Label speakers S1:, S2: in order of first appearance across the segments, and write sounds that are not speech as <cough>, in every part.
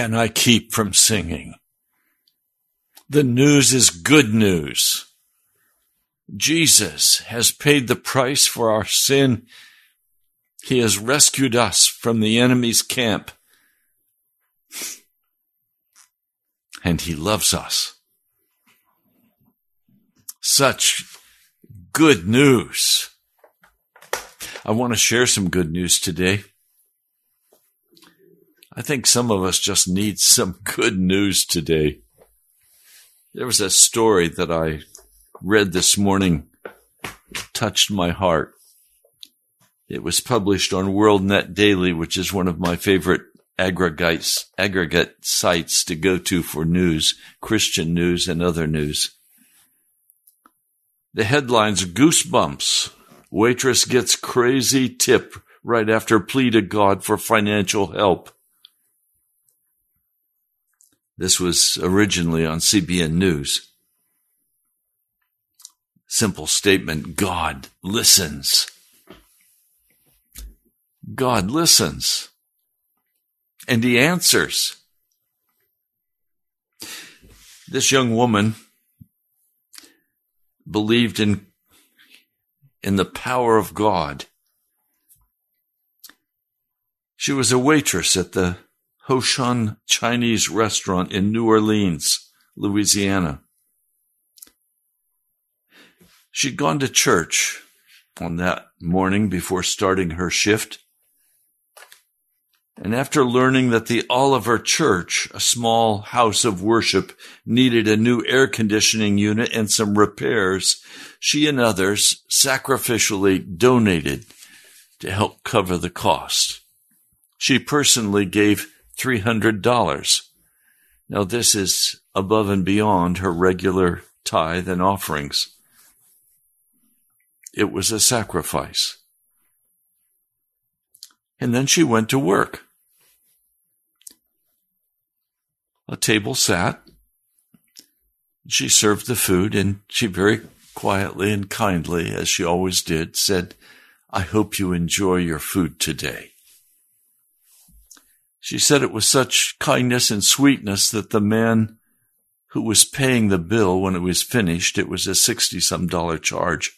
S1: can I keep from singing? The
S2: news is good news. Jesus has paid the price for our sin. He has rescued us from the enemy's camp. And he loves us. Such good news. I want to share some good news today. I think some of us just need some <laughs> good news today. There was a story that I read this morning, touched my heart. It was published on WorldNet Daily, which is one of my favorite aggregates, aggregate sites to go to for news, Christian news and other news. The headlines Goosebumps. Waitress gets crazy tip right after plea to God for financial help. This was originally on CBN News. Simple statement God listens. God listens. And He answers. This young woman believed in, in the power of God. She was a waitress at the Hoshan Chinese restaurant in New Orleans, Louisiana. She'd gone to church on that morning before starting her shift. And after learning that the Oliver Church, a small house of worship, needed a new air conditioning unit and some repairs, she and others sacrificially donated to help cover the cost. She personally gave $300. Now, this is above and beyond her regular tithe and offerings. It was a sacrifice. And then she went to work. A table sat. She served the food and she very quietly and kindly, as she always did, said, I hope you enjoy your food today. She said it was such kindness and sweetness that the man who was paying the bill when it was finished, it was a 60 some dollar charge.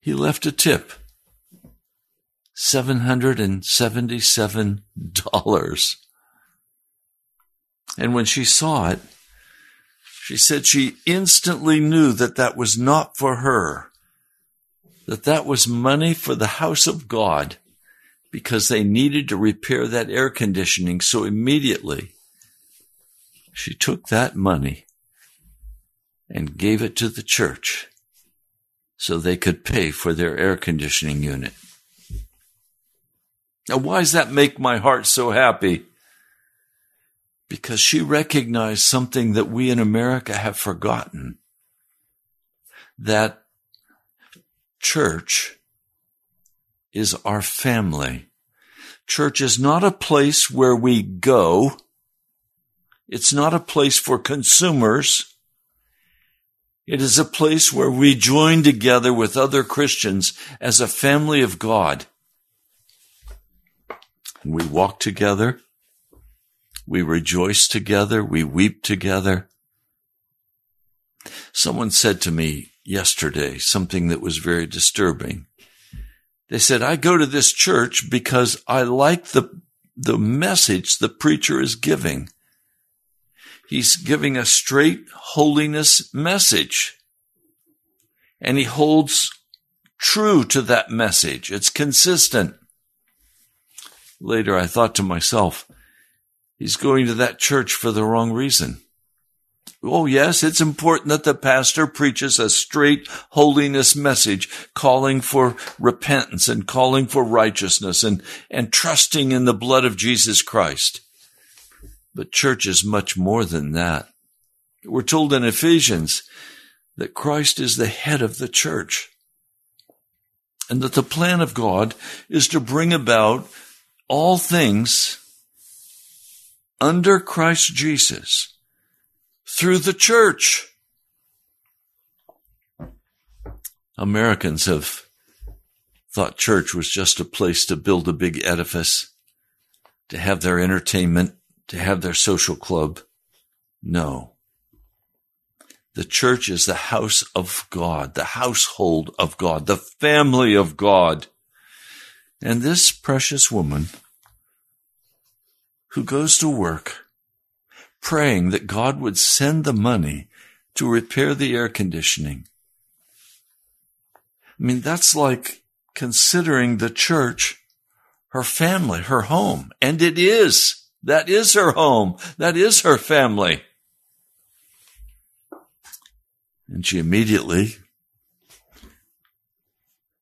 S2: He left a tip. $777. And when she saw it, she said she instantly knew that that was not for her, that that was money for the house of God because they needed to repair that air conditioning. So immediately she took that money and gave it to the church so they could pay for their air conditioning unit. Now, why does that make my heart so happy? Because she recognized something that we in America have forgotten. That church is our family. Church is not a place where we go. It's not a place for consumers. It is a place where we join together with other Christians as a family of God. We walk together. We rejoice together. We weep together. Someone said to me yesterday something that was very disturbing. They said, I go to this church because I like the, the message the preacher is giving. He's giving a straight holiness message. And he holds true to that message. It's consistent. Later, I thought to myself, he's going to that church for the wrong reason. Oh, yes, it's important that the pastor preaches a straight holiness message, calling for repentance and calling for righteousness and, and trusting in the blood of Jesus Christ. But church is much more than that. We're told in Ephesians that Christ is the head of the church and that the plan of God is to bring about all things under Christ Jesus through the church. Americans have thought church was just a place to build a big edifice, to have their entertainment, to have their social club. No. The church is the house of God, the household of God, the family of God. And this precious woman who goes to work praying that God would send the money to repair the air conditioning. I mean, that's like considering the church her family, her home. And it is. That is her home. That is her family. And she immediately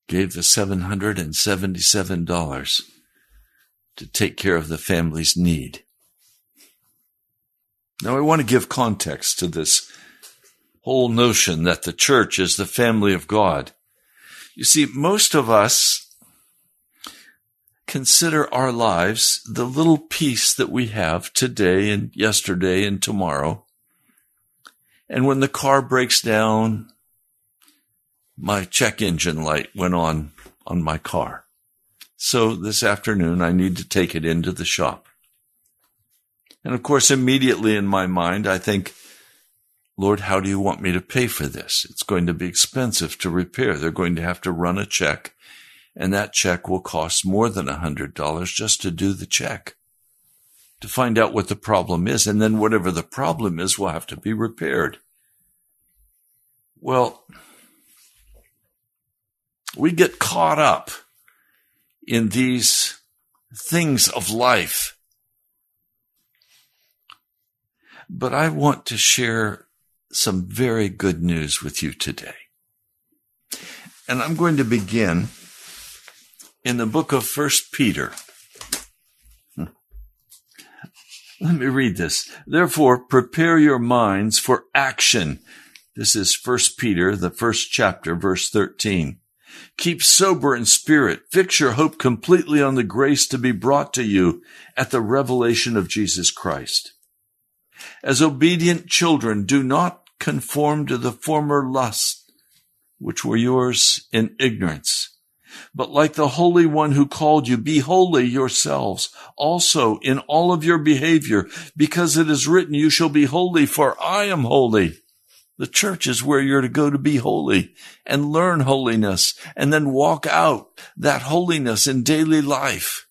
S2: gave the $777 to take care of the family's need. Now I want to give context to this whole notion that the church is the family of God. You see, most of us consider our lives the little piece that we have today and yesterday and tomorrow. And when the car breaks down, my check engine light went on on my car. So this afternoon I need to take it into the shop. And of course, immediately in my mind, I think, Lord, how do you want me to pay for this? It's going to be expensive to repair. They're going to have to run a check and that check will cost more than a hundred dollars just to do the check to find out what the problem is. And then whatever the problem is will have to be repaired. Well, we get caught up in these things of life. But I want to share some very good news with you today. And I'm going to begin in the book of First Peter. Hmm. Let me read this. Therefore, prepare your minds for action. This is First Peter, the first chapter, verse 13. Keep sober in spirit. Fix your hope completely on the grace to be brought to you at the revelation of Jesus Christ. As obedient children, do not conform to the former lusts which were yours in ignorance. But like the Holy One who called you, be holy yourselves also in all of your behavior, because it is written, you shall be holy, for I am holy. The church is where you're to go to be holy and learn holiness and then walk out that holiness in daily life.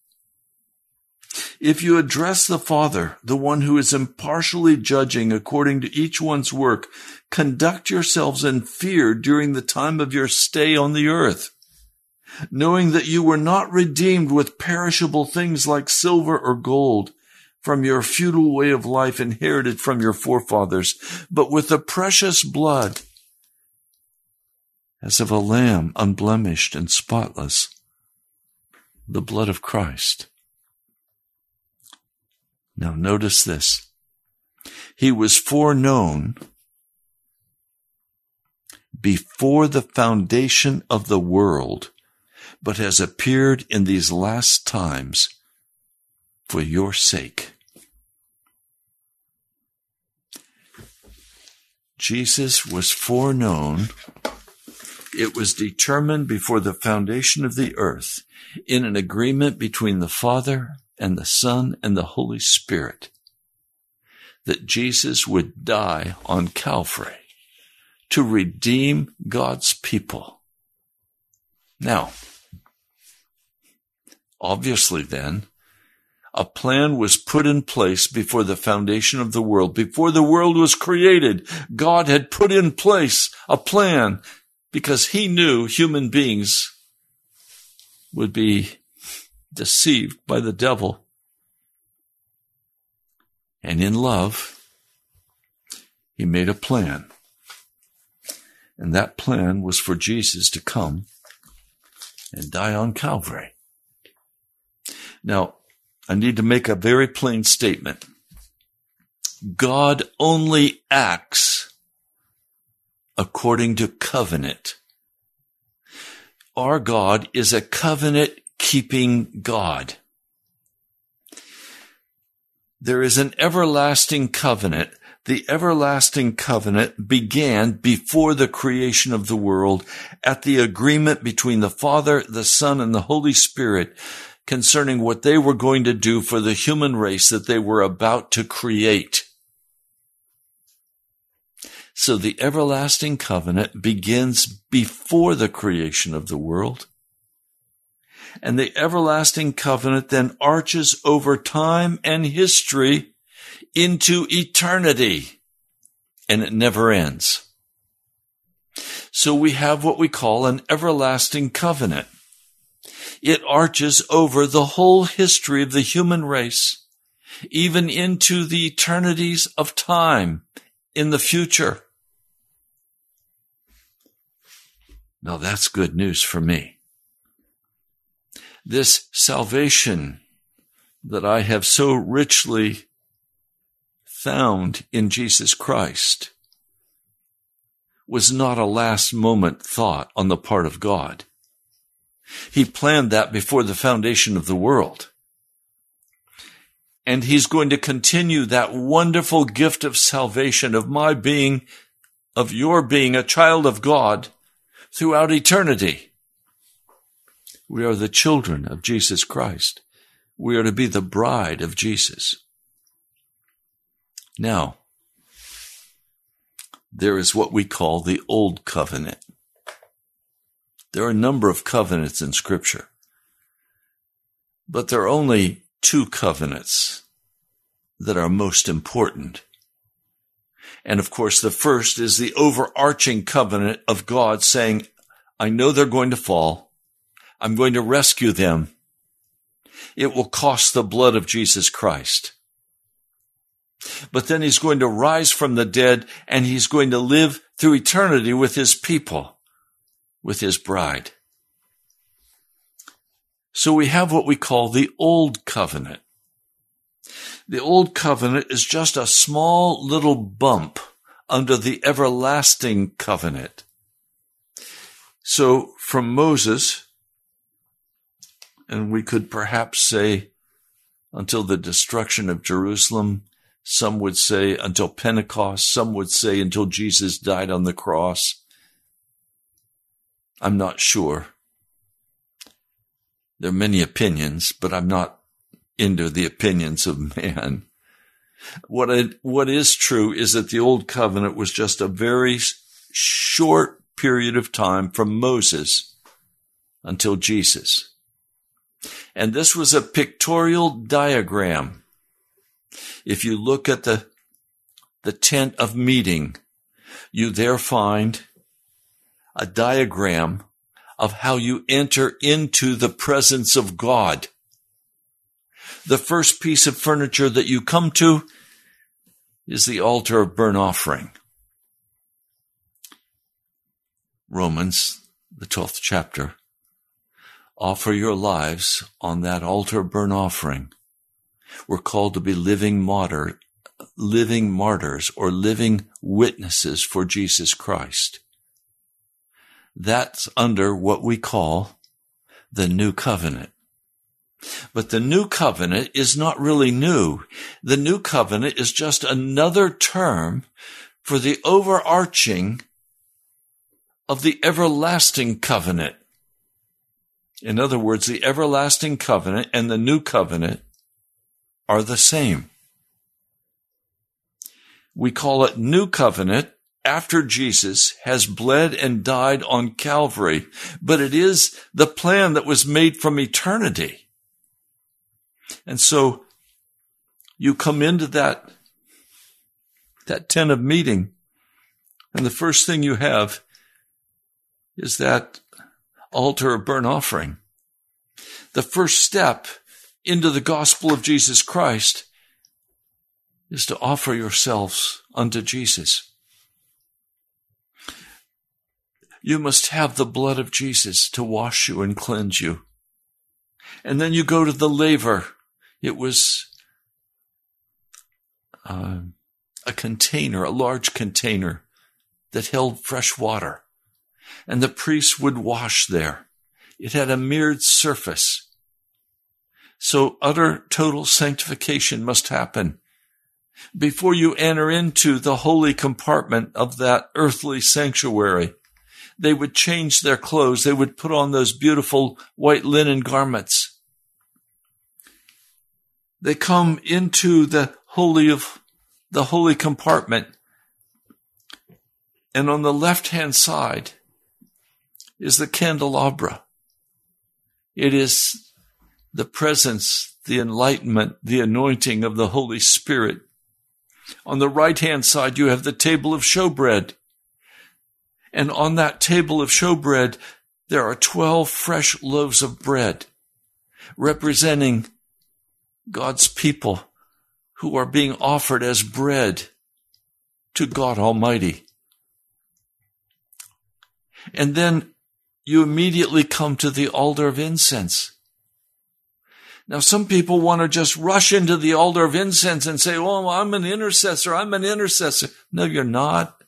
S2: If you address the Father, the one who is impartially judging according to each one's work, conduct yourselves in fear during the time of your stay on the earth knowing that you were not redeemed with perishable things like silver or gold from your feudal way of life inherited from your forefathers, but with the precious blood as of a lamb unblemished and spotless, the blood of Christ. Now notice this. He was foreknown before the foundation of the world but has appeared in these last times for your sake. Jesus was foreknown. It was determined before the foundation of the earth in an agreement between the Father and the Son and the Holy Spirit that Jesus would die on Calvary to redeem God's people. Now, Obviously, then, a plan was put in place before the foundation of the world. Before the world was created, God had put in place a plan because he knew human beings would be deceived by the devil. And in love, he made a plan. And that plan was for Jesus to come and die on Calvary. Now, I need to make a very plain statement. God only acts according to covenant. Our God is a covenant keeping God. There is an everlasting covenant. The everlasting covenant began before the creation of the world at the agreement between the Father, the Son, and the Holy Spirit concerning what they were going to do for the human race that they were about to create. So the everlasting covenant begins before the creation of the world. And the everlasting covenant then arches over time and history into eternity. And it never ends. So we have what we call an everlasting covenant. It arches over the whole history of the human race, even into the eternities of time in the future. Now that's good news for me. This salvation that I have so richly found in Jesus Christ was not a last moment thought on the part of God. He planned that before the foundation of the world. And he's going to continue that wonderful gift of salvation of my being, of your being a child of God throughout eternity. We are the children of Jesus Christ. We are to be the bride of Jesus. Now, there is what we call the Old Covenant. There are a number of covenants in Scripture, but there are only two covenants that are most important. And of course, the first is the overarching covenant of God saying, I know they're going to fall. I'm going to rescue them. It will cost the blood of Jesus Christ. But then he's going to rise from the dead and he's going to live through eternity with his people, with his bride. So we have what we call the Old Covenant. The Old Covenant is just a small little bump under the everlasting covenant. So from Moses, and we could perhaps say until the destruction of Jerusalem, some would say until Pentecost. Some would say until Jesus died on the cross. I'm not sure. There are many opinions, but I'm not into the opinions of man. What what is true is that the old covenant was just a very short period of time from Moses until Jesus. And this was a pictorial diagram if you look at the, the tent of meeting, you there find a diagram of how you enter into the presence of God. The first piece of furniture that you come to is the altar of burnt offering. Romans, the 12th chapter. Offer your lives on that altar burnt offering we're called to be living martyr, living martyrs or living witnesses for Jesus Christ. That's under what we call the new covenant. But the new covenant is not really new. The new covenant is just another term for the overarching of the everlasting covenant. In other words, the everlasting covenant and the new covenant are the same. We call it New Covenant after Jesus has bled and died on Calvary, but it is the plan that was made from eternity. And so you come into that, that tent of meeting, and the first thing you have is that altar of burnt offering. The first step into the gospel of Jesus Christ is to offer yourselves unto Jesus. You must have the blood of Jesus to wash you and cleanse you. And then you go to the laver. It was uh, a container, a large container that held fresh water. And the priests would wash there. It had a mirrored surface. So utter total sanctification must happen before you enter into the holy compartment of that earthly sanctuary. They would change their clothes. They would put on those beautiful white linen garments. They come into the holy of the holy compartment And on the left hand side is the candelabra. It is the presence, the enlightenment, the anointing of the Holy Spirit. On the right hand side, you have the table of showbread. And on that table of showbread, there are 12 fresh loaves of bread representing God's people who are being offered as bread to God Almighty. And then you immediately come to the altar of incense. Now, some people want to just rush into the altar of incense and say, Oh, I'm an intercessor. I'm an intercessor. No, you're not.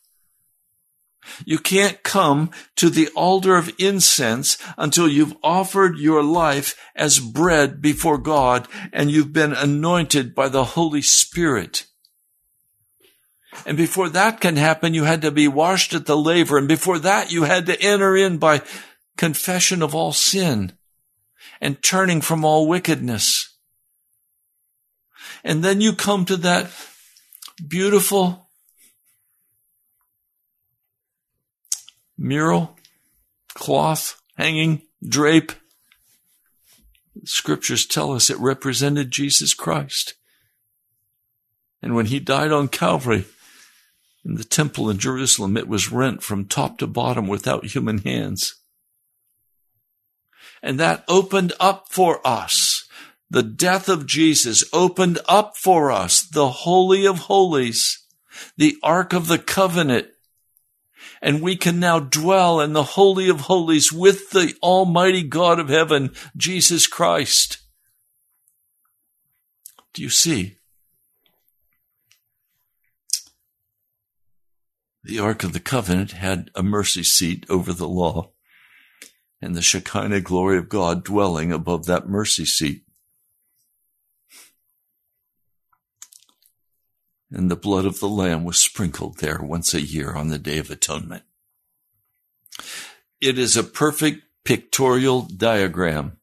S2: You can't come to the altar of incense until you've offered your life as bread before God and you've been anointed by the Holy Spirit. And before that can happen, you had to be washed at the laver. And before that, you had to enter in by confession of all sin and turning from all wickedness. And then you come to that beautiful mural, cloth, hanging, drape. Scriptures tell us it represented Jesus Christ. And when he died on Calvary, in the temple in Jerusalem, it was rent from top to bottom without human hands. And that opened up for us. The death of Jesus opened up for us the Holy of Holies, the Ark of the Covenant. And we can now dwell in the Holy of Holies with the Almighty God of heaven, Jesus Christ. Do you see? The Ark of the Covenant had a mercy seat over the law and the Shekinah glory of God dwelling above that mercy seat. And the blood of the Lamb was sprinkled there once a year on the Day of Atonement. It is a perfect pictorial diagram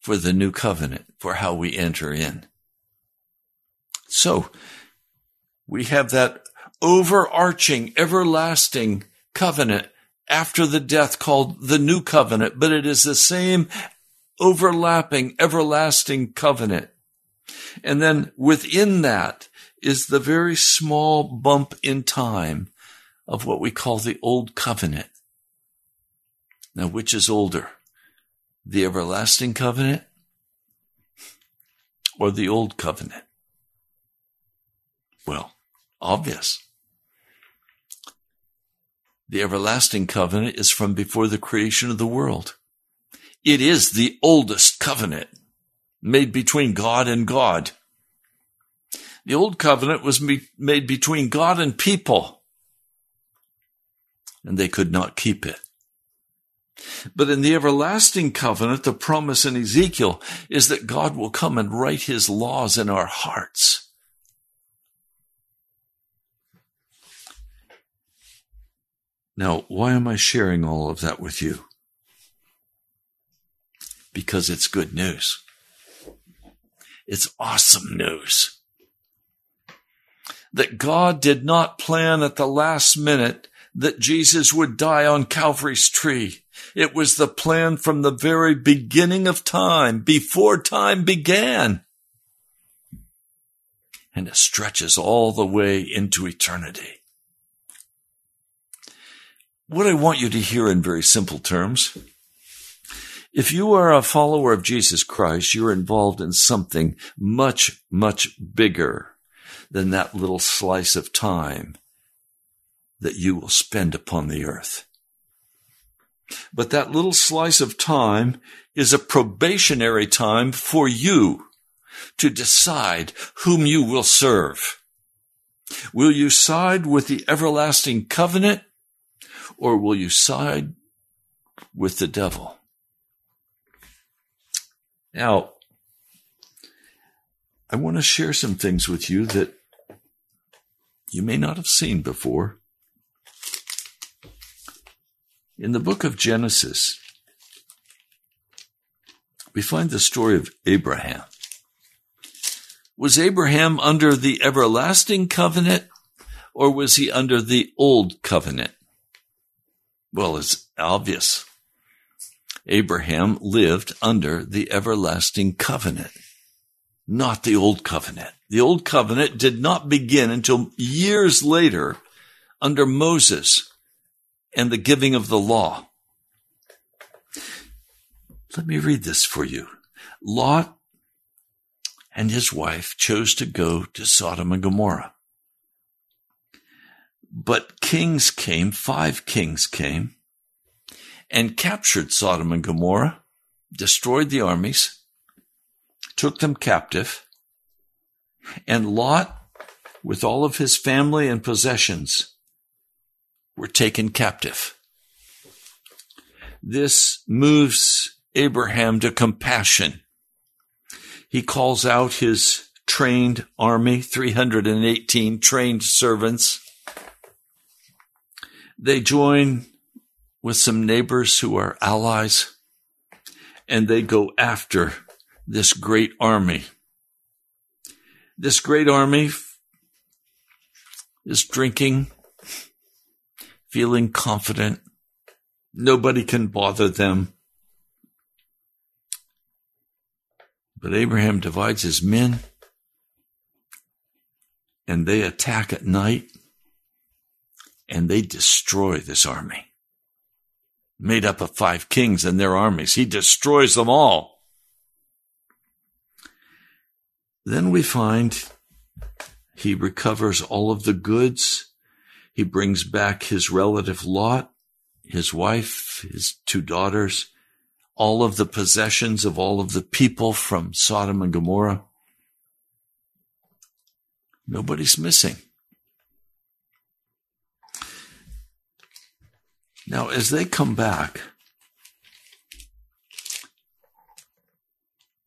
S2: for the new covenant, for how we enter in. So, we have that overarching, everlasting covenant after the death called the new covenant, but it is the same overlapping, everlasting covenant. And then within that is the very small bump in time of what we call the old covenant. Now, which is older? The everlasting covenant or the old covenant? Well, obvious. The everlasting covenant is from before the creation of the world. It is the oldest covenant made between God and God. The old covenant was made between God and people, and they could not keep it. But in the everlasting covenant, the promise in Ezekiel is that God will come and write his laws in our hearts. Now, why am I sharing all of that with you? Because it's good news. It's awesome news. That God did not plan at the last minute that Jesus would die on Calvary's tree. It was the plan from the very beginning of time, before time began. And it stretches all the way into eternity. What I want you to hear in very simple terms if you are a follower of Jesus Christ, you're involved in something much, much bigger than that little slice of time that you will spend upon the earth. But that little slice of time is a probationary time for you to decide whom you will serve. Will you side with the everlasting covenant or will you side with the devil? Now, I want to share some things with you that you may not have seen before. In the book of Genesis, we find the story of Abraham. Was Abraham under the everlasting covenant or was he under the old covenant? Well, it's obvious. Abraham lived under the everlasting covenant, not the old covenant. The old covenant did not begin until years later under Moses and the giving of the law. Let me read this for you. Lot and his wife chose to go to Sodom and Gomorrah. But kings came, five kings came, and captured Sodom and Gomorrah, destroyed the armies, took them captive, and Lot, with all of his family and possessions, were taken captive. This moves Abraham to compassion. He calls out his trained army, 318 trained servants. They join with some neighbors who are allies and they go after this great army. This great army is drinking, feeling confident. Nobody can bother them. But Abraham divides his men and they attack at night and they destroy this army. Made up of five kings and their armies. He destroys them all. Then we find he recovers all of the goods. He brings back his relative Lot, his wife, his two daughters, all of the possessions of all of the people from Sodom and Gomorrah. Nobody's missing. Now, as they come back,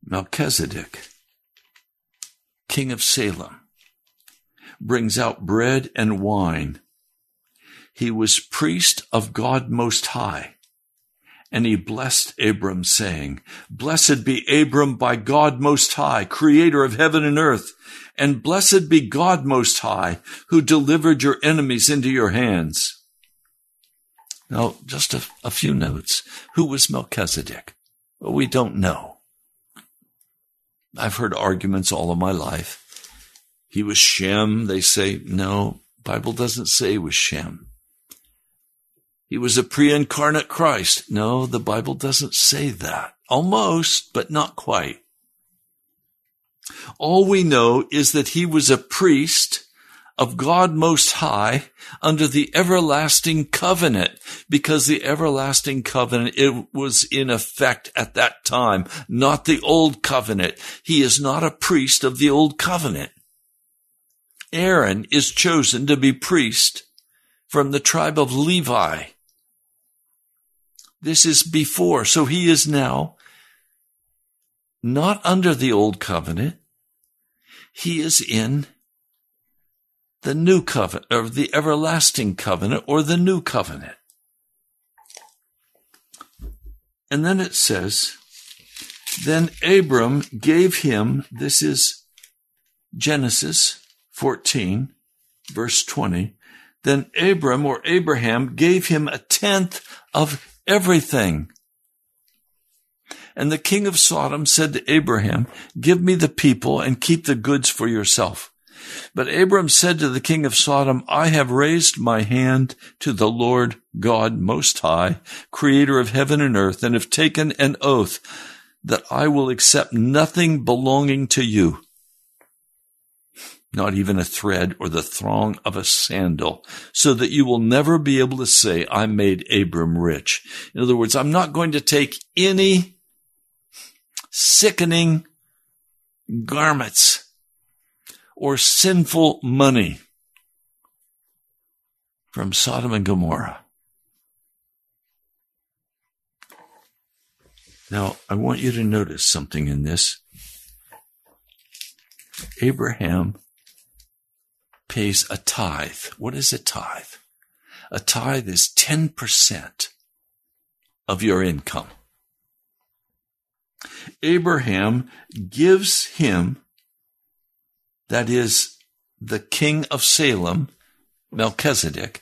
S2: Melchizedek, king of Salem, brings out bread and wine. He was priest of God Most High. And he blessed Abram, saying, Blessed be Abram by God Most High, creator of heaven and earth. And blessed be God Most High, who delivered your enemies into your hands. Now, just a, a few notes. Who was Melchizedek? Well, we don't know. I've heard arguments all of my life. He was Shem. They say, no, Bible doesn't say he was Shem. He was a pre-incarnate Christ. No, the Bible doesn't say that. Almost, but not quite. All we know is that he was a priest of God Most High under the everlasting covenant because the everlasting covenant, it was in effect at that time, not the old covenant. He is not a priest of the old covenant. Aaron is chosen to be priest from the tribe of Levi. This is before. So he is now not under the old covenant. He is in the new covenant or the everlasting covenant or the new covenant. And then it says, then Abram gave him, this is Genesis 14, verse 20. Then Abram or Abraham gave him a tenth of everything. And the king of Sodom said to Abraham, give me the people and keep the goods for yourself. But Abram said to the king of Sodom, I have raised my hand to the Lord God Most High, creator of heaven and earth, and have taken an oath that I will accept nothing belonging to you, not even a thread or the thong of a sandal, so that you will never be able to say, I made Abram rich. In other words, I'm not going to take any sickening garments or sinful money from Sodom and Gomorrah. Now, I want you to notice something in this. Abraham pays a tithe. What is a tithe? A tithe is 10% of your income. Abraham gives him that is the king of Salem, Melchizedek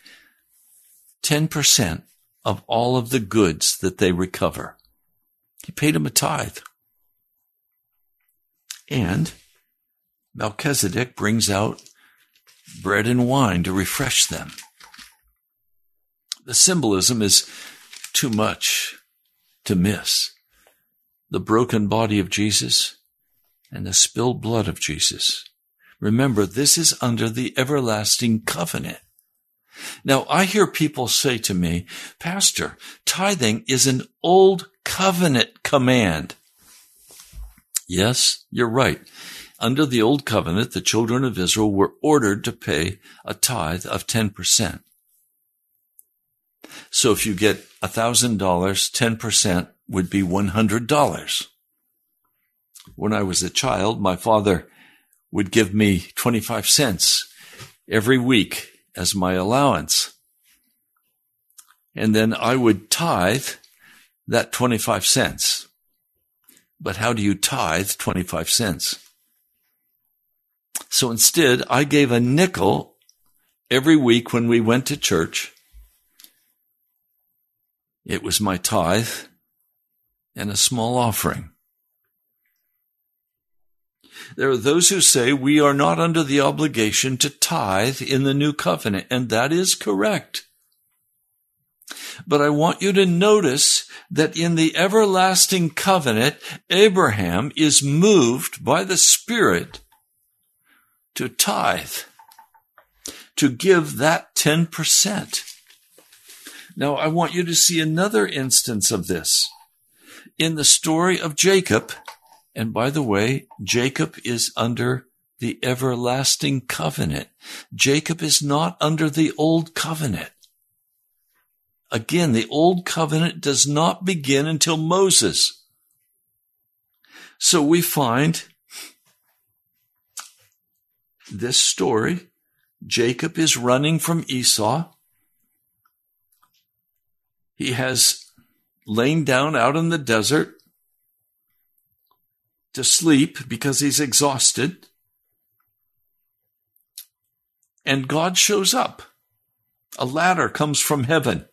S2: 10% of all of the goods that they recover. He paid him a tithe. And Melchizedek brings out bread and wine to refresh them. The symbolism is too much to miss. The broken body of Jesus and the spilled blood of Jesus. Remember, this is under the everlasting covenant. Now, I hear people say to me, Pastor, tithing is an old covenant command. Yes, you're right. Under the old covenant, the children of Israel were ordered to pay a tithe of 10%. So if you get $1,000, 10% would be $100. When I was a child, my father would give me 25 cents every week as my allowance. And then I would tithe that 25 cents. But how do you tithe 25 cents? So instead, I gave a nickel every week when we went to church. It was my tithe and a small offering. There are those who say we are not under the obligation to tithe in the new covenant, and that is correct. But I want you to notice that in the everlasting covenant, Abraham is moved by the Spirit to tithe, to give that 10%. Now, I want you to see another instance of this. In the story of Jacob, and by the way, Jacob is under the everlasting covenant. Jacob is not under the old covenant. Again, the old covenant does not begin until Moses. So we find this story. Jacob is running from Esau. He has lain down out in the desert to sleep because he's exhausted. And God shows up. A ladder comes from heaven.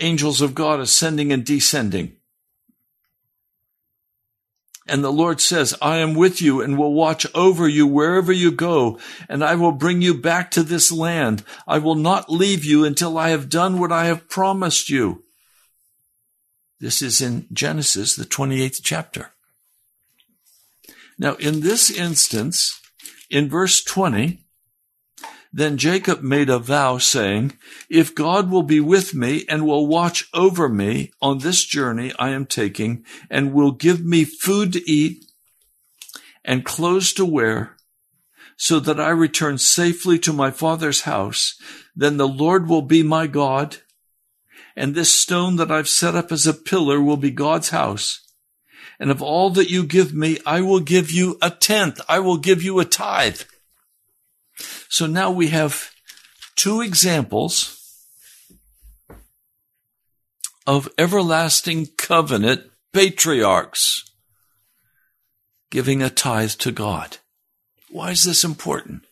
S2: Angels of God ascending and descending. And the Lord says, I am with you and will watch over you wherever you go, and I will bring you back to this land. I will not leave you until I have done what I have promised you. This is in Genesis, the 28th chapter. Now, in this instance, in verse 20, then Jacob made a vow saying, if God will be with me and will watch over me on this journey I am taking and will give me food to eat and clothes to wear so that I return safely to my father's house, then the Lord will be my God and this stone that I've set up as a pillar will be God's house. And of all that you give me, I will give you a tenth. I will give you a tithe. So now we have two examples of everlasting covenant patriarchs giving a tithe to God. Why is this important?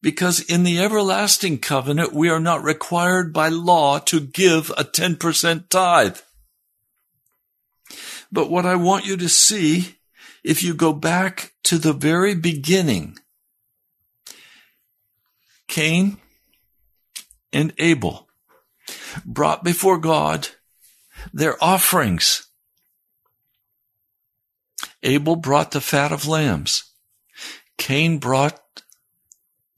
S2: Because in the everlasting covenant, we are not required by law to give a 10% tithe. But what I want you to see, if you go back to the very beginning, Cain and Abel brought before God their offerings. Abel brought the fat of lambs. Cain brought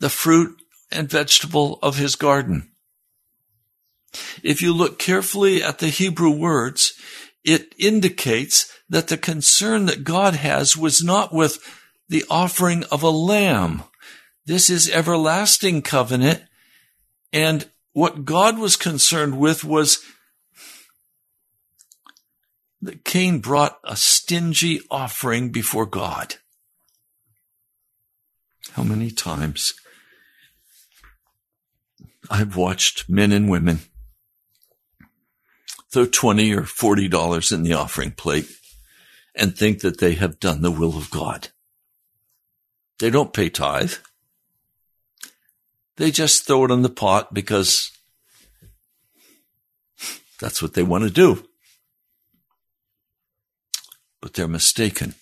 S2: the fruit and vegetable of his garden. If you look carefully at the Hebrew words, it indicates that the concern that God has was not with the offering of a lamb. This is everlasting covenant. And what God was concerned with was that Cain brought a stingy offering before God. How many times I've watched men and women throw 20 or $40 in the offering plate and think that they have done the will of God. They don't pay tithe. They just throw it in the pot because that's what they want to do. But they're mistaken.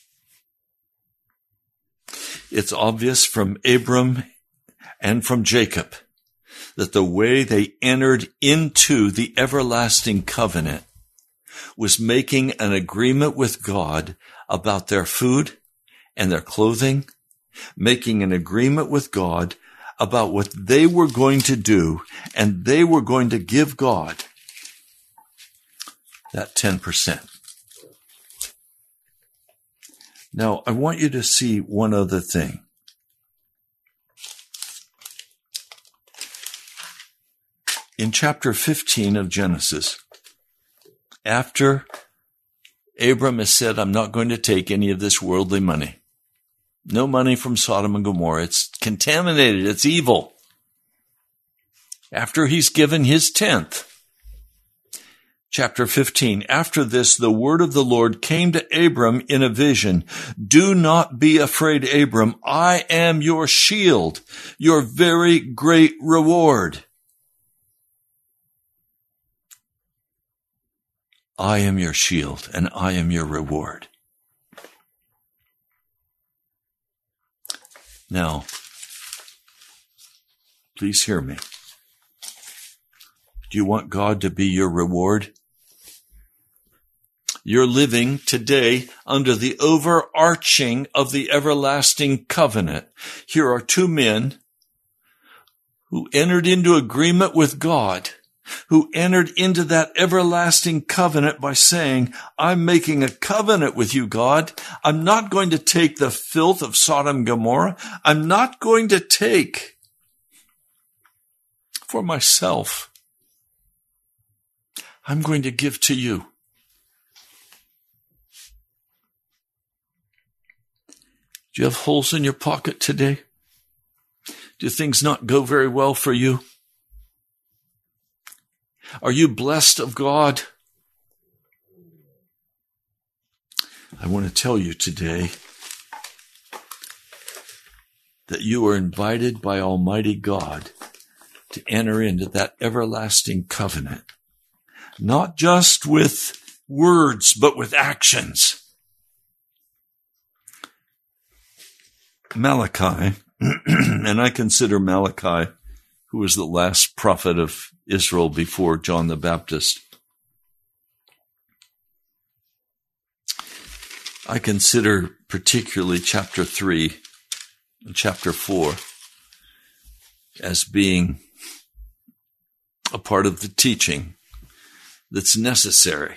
S2: It's obvious from Abram and from Jacob that the way they entered into the everlasting covenant was making an agreement with God about their food and their clothing, making an agreement with God about what they were going to do, and they were going to give God that 10%. Now, I want you to see one other thing. In chapter 15 of Genesis, after Abram has said, I'm not going to take any of this worldly money. No money from Sodom and Gomorrah. It's contaminated. It's evil. After he's given his tenth. Chapter 15. After this, the word of the Lord came to Abram in a vision. Do not be afraid, Abram. I am your shield, your very great reward. I am your shield and I am your reward. Now, please hear me. Do you want God to be your reward? You're living today under the overarching of the everlasting covenant. Here are two men who entered into agreement with God, who entered into that everlasting covenant by saying, I'm making a covenant with you, God. I'm not going to take the filth of Sodom and Gomorrah. I'm not going to take for myself. I'm going to give to you. Do you have holes in your pocket today? Do things not go very well for you? Are you blessed of God? I want to tell you today that you are invited by Almighty God to enter into that everlasting covenant, not just with words, but with actions. Malachi, <clears throat> and I consider Malachi, who was the last prophet of Israel before John the Baptist. I consider particularly chapter 3 and chapter 4 as being a part of the teaching that's necessary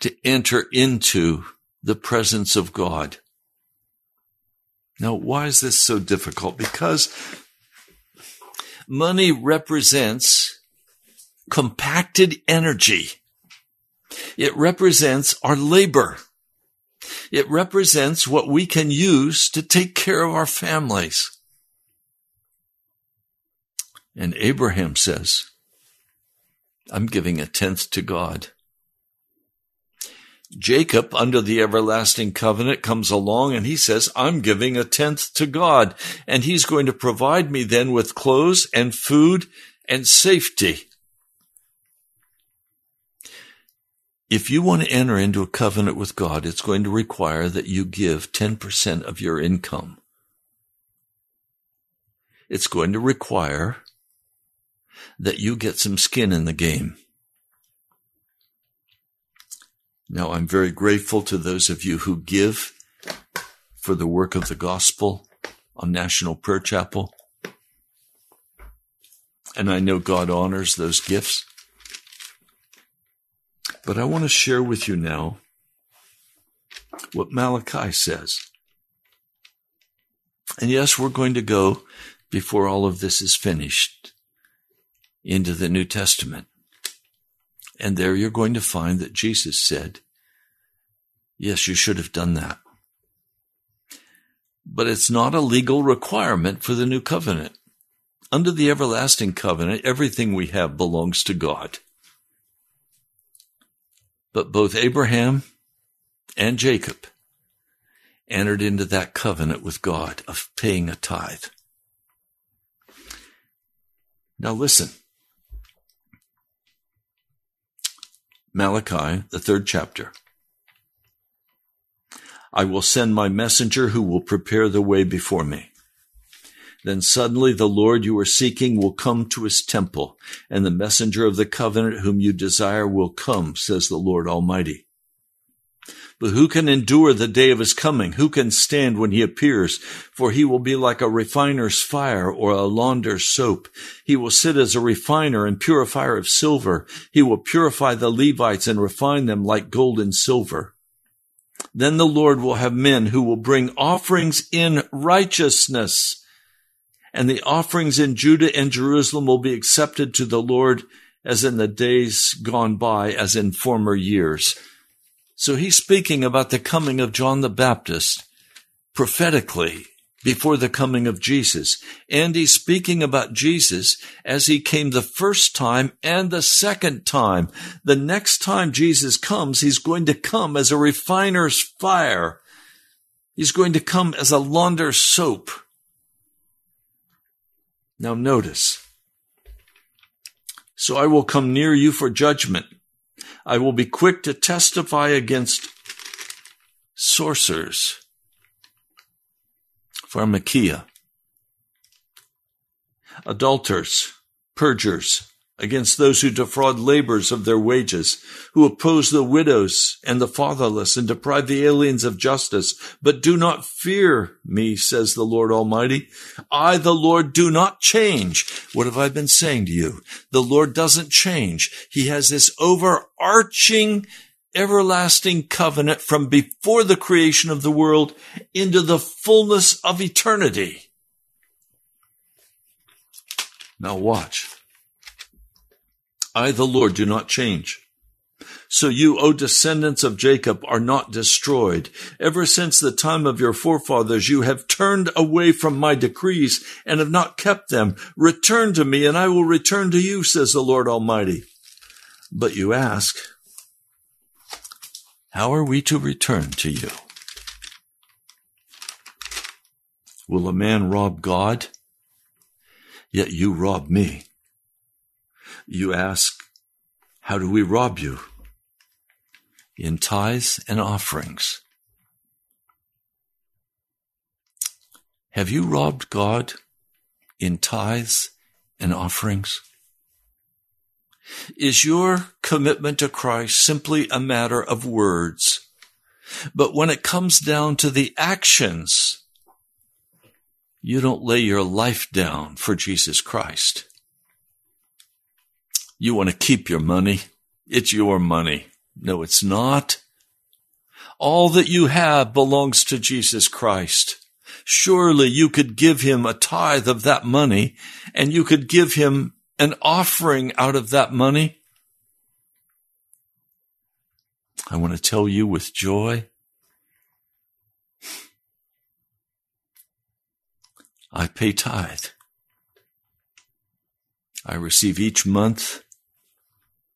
S2: to enter into the presence of God. Now, why is this so difficult? Because money represents compacted energy. It represents our labor. It represents what we can use to take care of our families. And Abraham says, I'm giving a tenth to God. Jacob, under the everlasting covenant, comes along and he says, I'm giving a tenth to God, and he's going to provide me then with clothes and food and safety. If you want to enter into a covenant with God, it's going to require that you give 10% of your income. It's going to require that you get some skin in the game. Now, I'm very grateful to those of you who give for the work of the gospel on National Prayer Chapel. And I know God honors those gifts. But I want to share with you now what Malachi says. And yes, we're going to go before all of this is finished into the New Testament. And there you're going to find that Jesus said, yes, you should have done that. But it's not a legal requirement for the new covenant. Under the everlasting covenant, everything we have belongs to God. But both Abraham and Jacob entered into that covenant with God of paying a tithe. Now listen. Malachi, the third chapter. I will send my messenger who will prepare the way before me. Then suddenly the Lord you are seeking will come to his temple, and the messenger of the covenant whom you desire will come, says the Lord Almighty. But who can endure the day of his coming? Who can stand when he appears? For he will be like a refiner's fire or a launder's soap. He will sit as a refiner and purifier of silver. He will purify the Levites and refine them like gold and silver. Then the Lord will have men who will bring offerings in righteousness and the offerings in Judah and Jerusalem will be accepted to the Lord as in the days gone by, as in former years. So he's speaking about the coming of John the Baptist prophetically before the coming of Jesus. And he's speaking about Jesus as he came the first time and the second time. The next time Jesus comes, he's going to come as a refiner's fire. He's going to come as a launder's soap. Now notice. So I will come near you for judgment. I will be quick to testify against sorcerers. Pharmakia. Adulterers, perjurers, against those who defraud laborers of their wages, who oppose the widows and the fatherless and deprive the aliens of justice. But do not fear me, says the Lord Almighty. I, the Lord, do not change. What have I been saying to you? The Lord doesn't change. He has this overarching everlasting covenant from before the creation of the world into the fullness of eternity. Now watch. I, the Lord, do not change. So you, O descendants of Jacob, are not destroyed. Ever since the time of your forefathers, you have turned away from my decrees and have not kept them. Return to me and I will return to you, says the Lord Almighty. But you ask, how are we to return to you? Will a man rob God? Yet you rob me. You ask, how do we rob you? In tithes and offerings. Have you robbed God in tithes and offerings? Is your commitment to Christ simply a matter of words? But when it comes down to the actions, you don't lay your life down for Jesus Christ. You want to keep your money. It's your money. No, it's not. All that you have belongs to Jesus Christ. Surely you could give him a tithe of that money and you could give him an offering out of that money. I want to tell you with joy. I pay tithe. I receive each month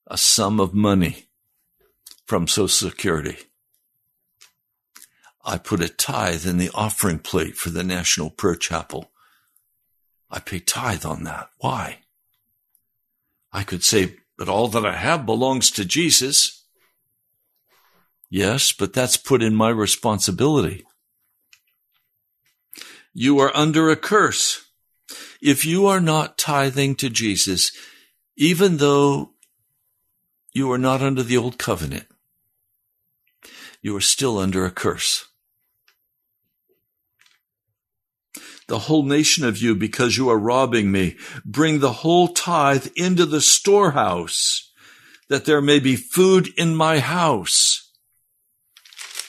S2: a sum of money from Social Security. I put a tithe in the offering plate for the National Prayer Chapel. I pay tithe on that. Why? I could say, but all that I have belongs to Jesus. Yes, but that's put in my responsibility. You are under a curse. If you are not tithing to Jesus, even though you are not under the old covenant. You are still under a curse. The whole nation of you, because you are robbing me, bring the whole tithe into the storehouse, that there may be food in my house.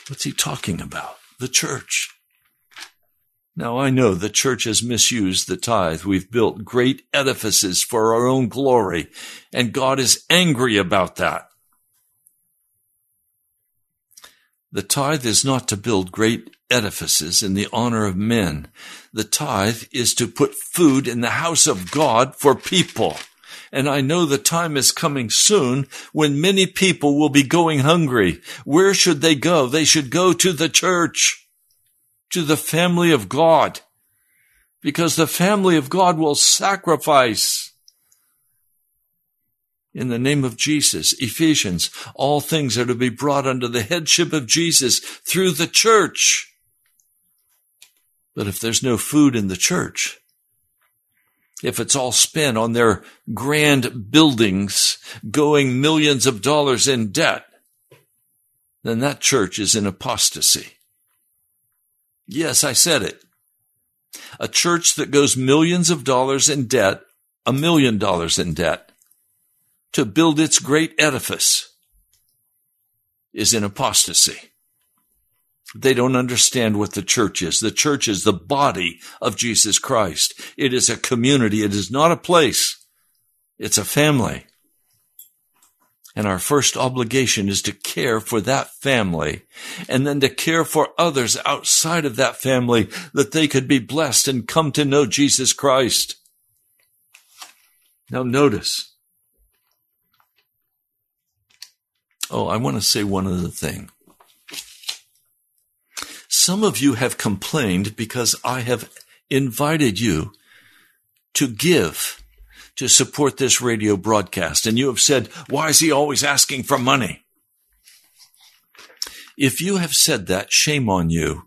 S2: What's he talking about? The church. Now I know the church has misused the tithe. We've built great edifices for our own glory, and God is angry about that. The tithe is not to build great edifices in the honor of men. The tithe is to put food in the house of God for people. And I know the time is coming soon when many people will be going hungry. Where should they go? They should go to the church to the family of God because the family of God will sacrifice in the name of Jesus. Ephesians, all things are to be brought under the headship of Jesus through the church. But if there's no food in the church, if it's all spent on their grand buildings going millions of dollars in debt, then that church is in apostasy. Yes, I said it. A church that goes millions of dollars in debt, a million dollars in debt, to build its great edifice is in apostasy. They don't understand what the church is. The church is the body of Jesus Christ. It is a community. It is not a place. It's a family. And our first obligation is to care for that family and then to care for others outside of that family that they could be blessed and come to know Jesus Christ. Now notice. Oh, I want to say one other thing. Some of you have complained because I have invited you to give to support this radio broadcast. And you have said, why is he always asking for money? If you have said that, shame on you.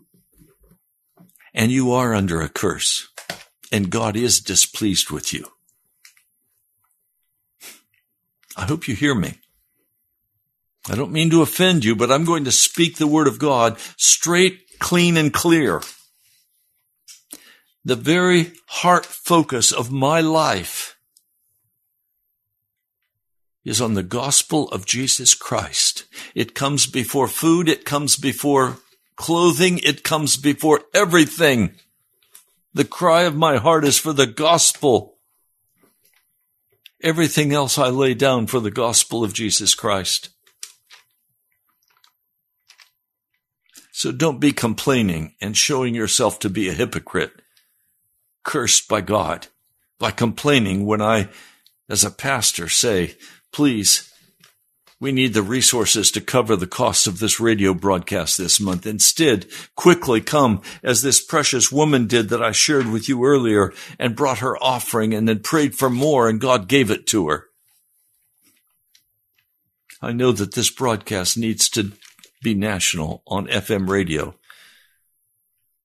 S2: And you are under a curse. And God is displeased with you. I hope you hear me. I don't mean to offend you, but I'm going to speak the word of God straight, clean, and clear. The very heart focus of my life is on the gospel of Jesus Christ. It comes before food. It comes before clothing. It comes before everything. The cry of my heart is for the gospel. Everything else I lay down for the gospel of Jesus Christ. So don't be complaining and showing yourself to be a hypocrite, cursed by God, by complaining when I, as a pastor, say, please, we need the resources to cover the cost of this radio broadcast this month. Instead, quickly come as this precious woman did that I shared with you earlier and brought her offering and then prayed for more and God gave it to her. I know that this broadcast needs to be national on FM radio.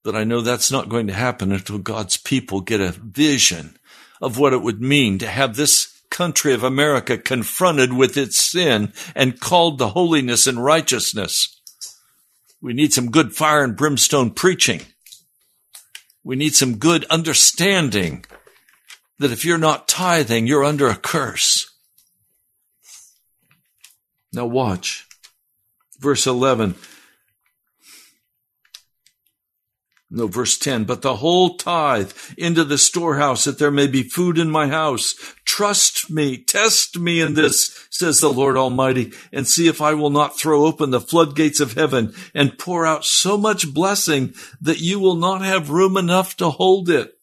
S2: But I know that's not going to happen until God's people get a vision of what it would mean to have this country of America confronted with its sin and called to holiness and righteousness. We need some good fire and brimstone preaching. We need some good understanding that if you're not tithing, you're under a curse. Now watch verse 11. No, verse 10, but the whole tithe into the storehouse that there may be food in my house. Trust me, test me in this, says the Lord Almighty, and see if I will not throw open the floodgates of heaven and pour out so much blessing that you will not have room enough to hold it.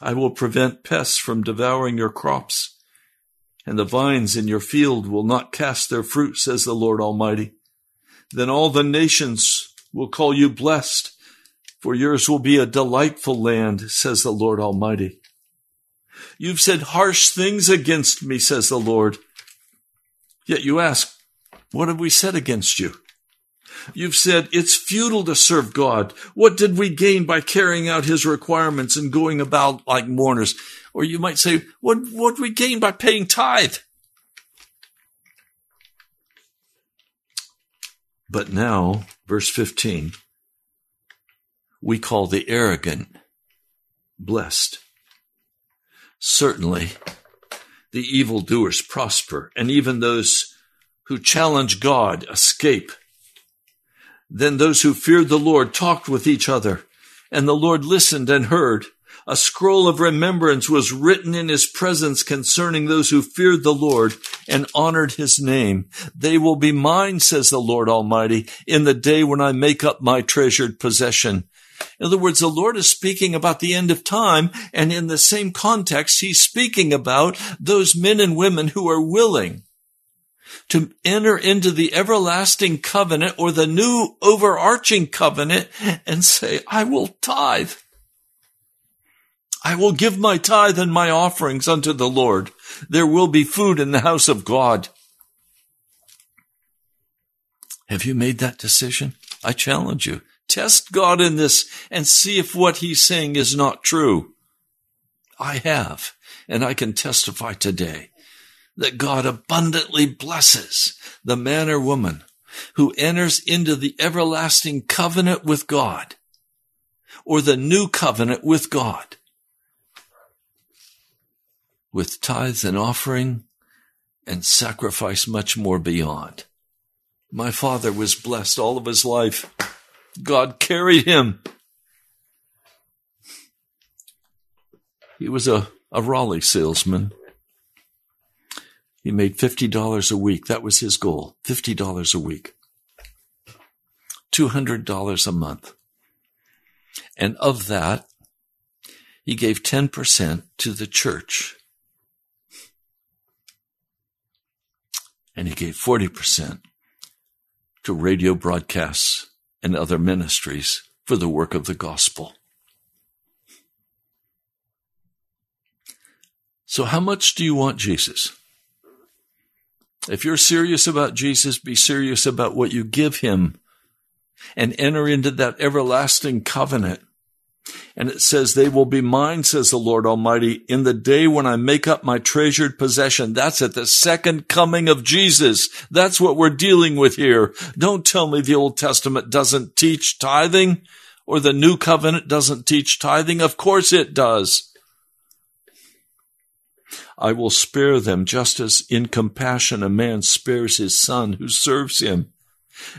S2: I will prevent pests from devouring your crops and the vines in your field will not cast their fruit, says the Lord Almighty. Then all the nations will call you blessed, for yours will be a delightful land, says the Lord Almighty. You've said harsh things against me, says the Lord. Yet you ask, what have we said against you? You've said it's futile to serve God. What did we gain by carrying out his requirements and going about like mourners? Or you might say, what, what we gain by paying tithe? But now, verse 15, we call the arrogant blessed. Certainly, the evildoers prosper, and even those who challenge God escape. Then those who feared the Lord talked with each other, and the Lord listened and heard. A scroll of remembrance was written in his presence concerning those who feared the Lord and honored his name. They will be mine, says the Lord Almighty, in the day when I make up my treasured possession. In other words, the Lord is speaking about the end of time, and in the same context, he's speaking about those men and women who are willing to enter into the everlasting covenant or the new overarching covenant and say, I will tithe. I will give my tithe and my offerings unto the Lord. There will be food in the house of God. Have you made that decision? I challenge you. Test God in this and see if what he's saying is not true. I have, and I can testify today that God abundantly blesses the man or woman who enters into the everlasting covenant with God or the new covenant with God with tithes and offering and sacrifice much more beyond. My father was blessed all of his life. God carried him. He was a, a Rawleigh salesman. He made $50 a week. That was his goal. $50 a week. $200 a month. And of that, he gave 10% to the church. And he gave 40% to radio broadcasts and other ministries for the work of the gospel. So how much do you want Jesus? If you're serious about Jesus, be serious about what you give him and enter into that everlasting covenant. And it says, they will be mine, says the Lord Almighty, in the day when I make up my treasured possession. That's at the second coming of Jesus. That's what we're dealing with here. Don't tell me the Old Testament doesn't teach tithing or the New Covenant doesn't teach tithing. Of course it does. I will spare them just as in compassion a man spares his son who serves him.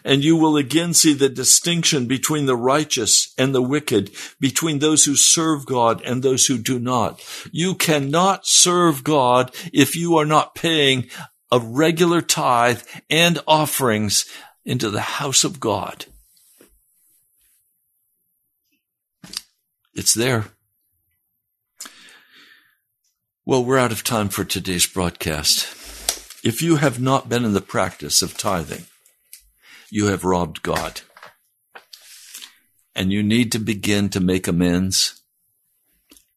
S2: And you will again see the distinction between the righteous and the wicked, between those who serve God and those who do not. You cannot serve God if you are not paying a regular tithe and offerings into the house of God. It's there. Well, we're out of time for today's broadcast. If you have not been in the practice of tithing, you have robbed God. And you need to begin to make amends.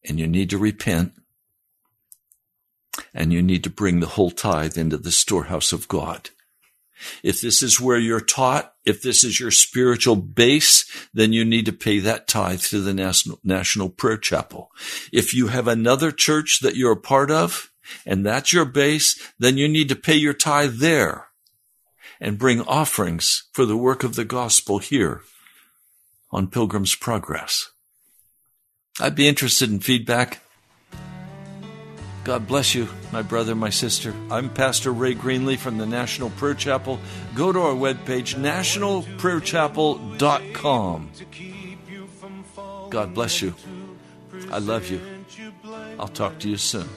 S2: And you need to repent. And you need to bring the whole tithe into the storehouse of God. If this is where you're taught, if this is your spiritual base, then you need to pay that tithe to the National, National Prayer Chapel. If you have another church that you're a part of, and that's your base, then you need to pay your tithe there and bring offerings for the work of the gospel here on Pilgrim's Progress. I'd be interested in feedback. God bless you, my brother, my sister. I'm Pastor Ray Greenlee from the National Prayer Chapel. Go to our webpage, nationalprayerchapel.com. God bless you. I love you. I'll talk to you soon.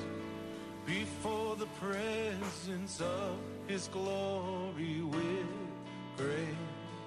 S3: before the presence of his glory